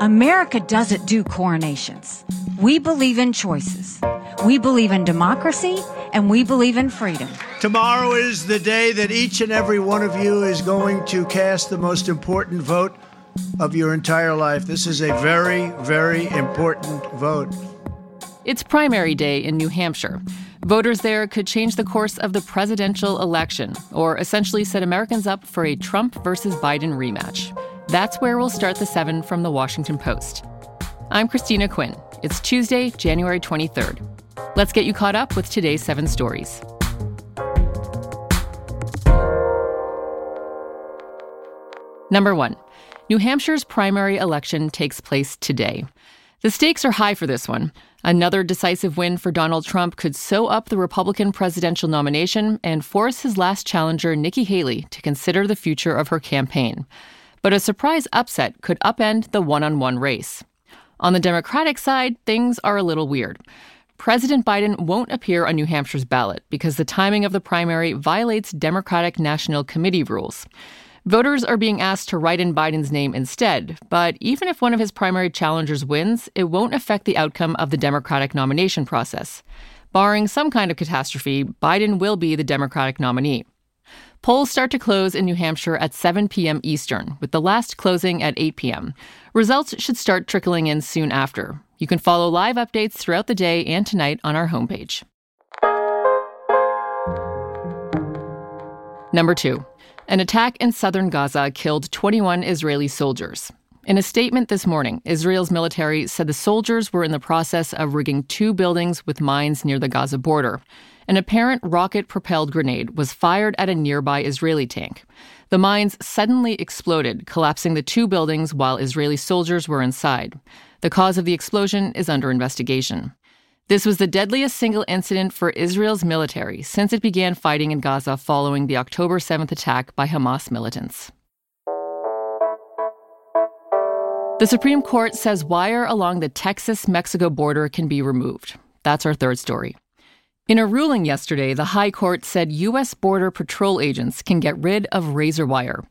America doesn't do coronations. We believe in choices. We believe in democracy and we believe in freedom. Tomorrow is the day that each and every one of you is going to cast the most important vote of your entire life. This is a very, very important vote. It's primary day in New Hampshire. Voters there could change the course of the presidential election, or essentially set Americans up for a Trump versus Biden rematch. That's where we'll start the seven from the Washington Post. I'm Christina Quinn. It's Tuesday, January 23rd. Let's get you caught up with today's seven stories. Number one New Hampshire's primary election takes place today. The stakes are high for this one. Another decisive win for Donald Trump could sew up the Republican presidential nomination and force his last challenger, Nikki Haley, to consider the future of her campaign. But a surprise upset could upend the one on one race. On the Democratic side, things are a little weird. President Biden won't appear on New Hampshire's ballot because the timing of the primary violates Democratic National Committee rules. Voters are being asked to write in Biden's name instead, but even if one of his primary challengers wins, it won't affect the outcome of the Democratic nomination process. Barring some kind of catastrophe, Biden will be the Democratic nominee. Polls start to close in New Hampshire at 7 p.m. Eastern, with the last closing at 8 p.m. Results should start trickling in soon after. You can follow live updates throughout the day and tonight on our homepage. Number two. An attack in southern Gaza killed 21 Israeli soldiers. In a statement this morning, Israel's military said the soldiers were in the process of rigging two buildings with mines near the Gaza border. An apparent rocket propelled grenade was fired at a nearby Israeli tank. The mines suddenly exploded, collapsing the two buildings while Israeli soldiers were inside. The cause of the explosion is under investigation. This was the deadliest single incident for Israel's military since it began fighting in Gaza following the October 7th attack by Hamas militants. The Supreme Court says wire along the Texas Mexico border can be removed. That's our third story. In a ruling yesterday, the High Court said U.S. Border Patrol agents can get rid of razor wire.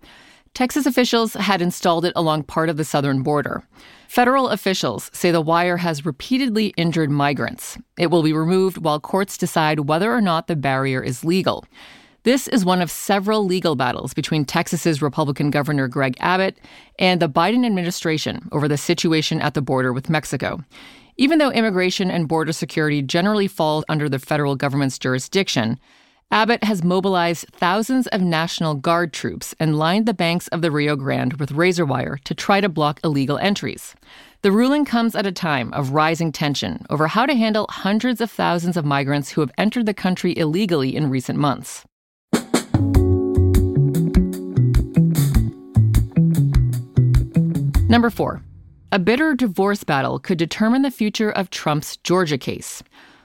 Texas officials had installed it along part of the southern border. Federal officials say the wire has repeatedly injured migrants. It will be removed while courts decide whether or not the barrier is legal. This is one of several legal battles between Texas's Republican Governor Greg Abbott and the Biden administration over the situation at the border with Mexico. Even though immigration and border security generally fall under the federal government's jurisdiction, Abbott has mobilized thousands of National Guard troops and lined the banks of the Rio Grande with razor wire to try to block illegal entries. The ruling comes at a time of rising tension over how to handle hundreds of thousands of migrants who have entered the country illegally in recent months. Number four, a bitter divorce battle could determine the future of Trump's Georgia case.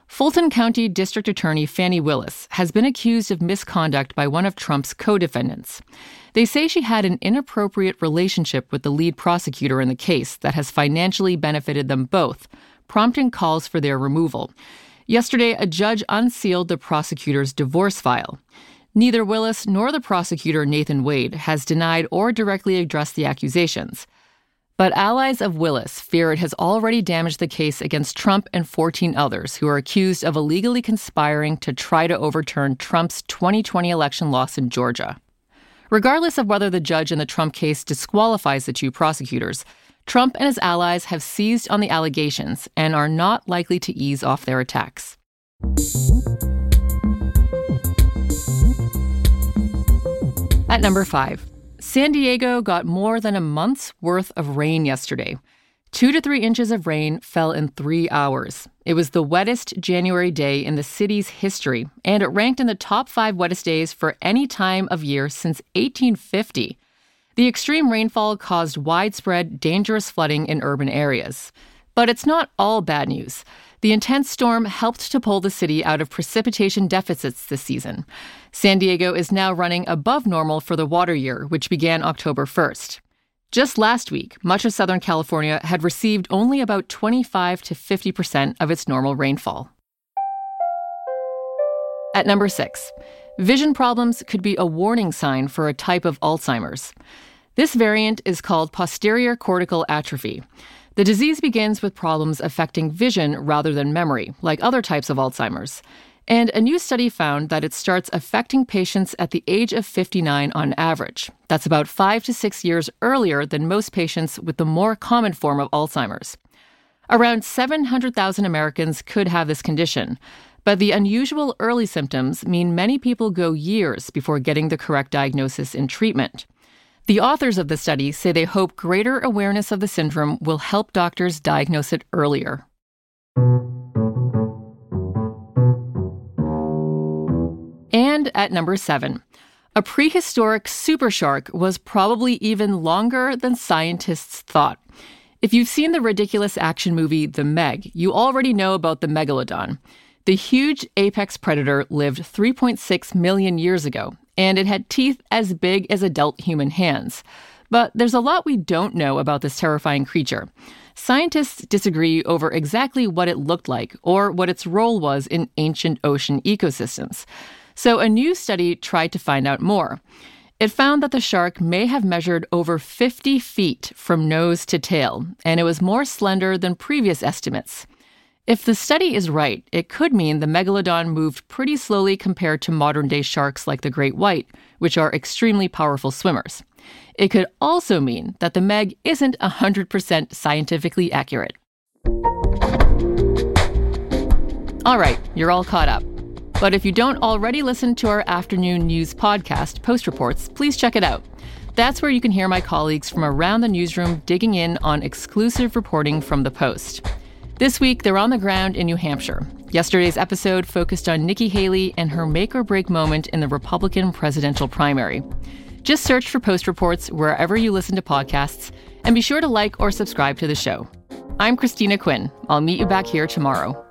Fulton County District Attorney Fani Willis has been accused of misconduct by one of Trump's co defendants. They say she had an inappropriate relationship with the lead prosecutor in the case that has financially benefited them both, prompting calls for their removal. Yesterday, a judge unsealed the prosecutor's divorce file. Neither Willis nor the prosecutor, Nathan Wade, has denied or directly addressed the accusations. But allies of Willis fear it has already damaged the case against Trump and 14 others who are accused of illegally conspiring to try to overturn Trump's 2020 election loss in Georgia. Regardless of whether the judge in the Trump case disqualifies the two prosecutors, Trump and his allies have seized on the allegations and are not likely to ease off their attacks. At number five, San Diego got more than a month's worth of rain yesterday. Two to three inches of rain fell in three hours. It was the wettest January day in the city's history, and it ranked in the top five wettest days for any time of year since 1850. The extreme rainfall caused widespread, dangerous flooding in urban areas. But it's not all bad news. The intense storm helped to pull the city out of precipitation deficits this season. San Diego is now running above normal for the water year, which began October 1st. Just last week, much of Southern California had received only about 25 to 50% of its normal rainfall. At number six, vision problems could be a warning sign for a type of Alzheimer's. This variant is called posterior cortical atrophy. The disease begins with problems affecting vision rather than memory, like other types of Alzheimer's. And a new study found that it starts affecting patients at the age of 59 on average. That's about five to six years earlier than most patients with the more common form of Alzheimer's. Around 700,000 Americans could have this condition, but the unusual early symptoms mean many people go years before getting the correct diagnosis and treatment. The authors of the study say they hope greater awareness of the syndrome will help doctors diagnose it earlier. And at number seven, a prehistoric super shark was probably even longer than scientists thought. If you've seen the ridiculous action movie The Meg, you already know about the megalodon. The huge apex predator lived 3.6 million years ago, and it had teeth as big as adult human hands. But there's a lot we don't know about this terrifying creature. Scientists disagree over exactly what it looked like or what its role was in ancient ocean ecosystems. So a new study tried to find out more. It found that the shark may have measured over 50 feet from nose to tail, and it was more slender than previous estimates. If the study is right, it could mean the megalodon moved pretty slowly compared to modern day sharks like the great white, which are extremely powerful swimmers. It could also mean that the Meg isn't 100% scientifically accurate. All right, you're all caught up. But if you don't already listen to our afternoon news podcast, Post Reports, please check it out. That's where you can hear my colleagues from around the newsroom digging in on exclusive reporting from the Post. This week, they're on the ground in New Hampshire. Yesterday's episode focused on Nikki Haley and her make or break moment in the Republican presidential primary. Just search for Post Reports wherever you listen to podcasts, and be sure to like or subscribe to the show. I'm Christina Quinn. I'll meet you back here tomorrow.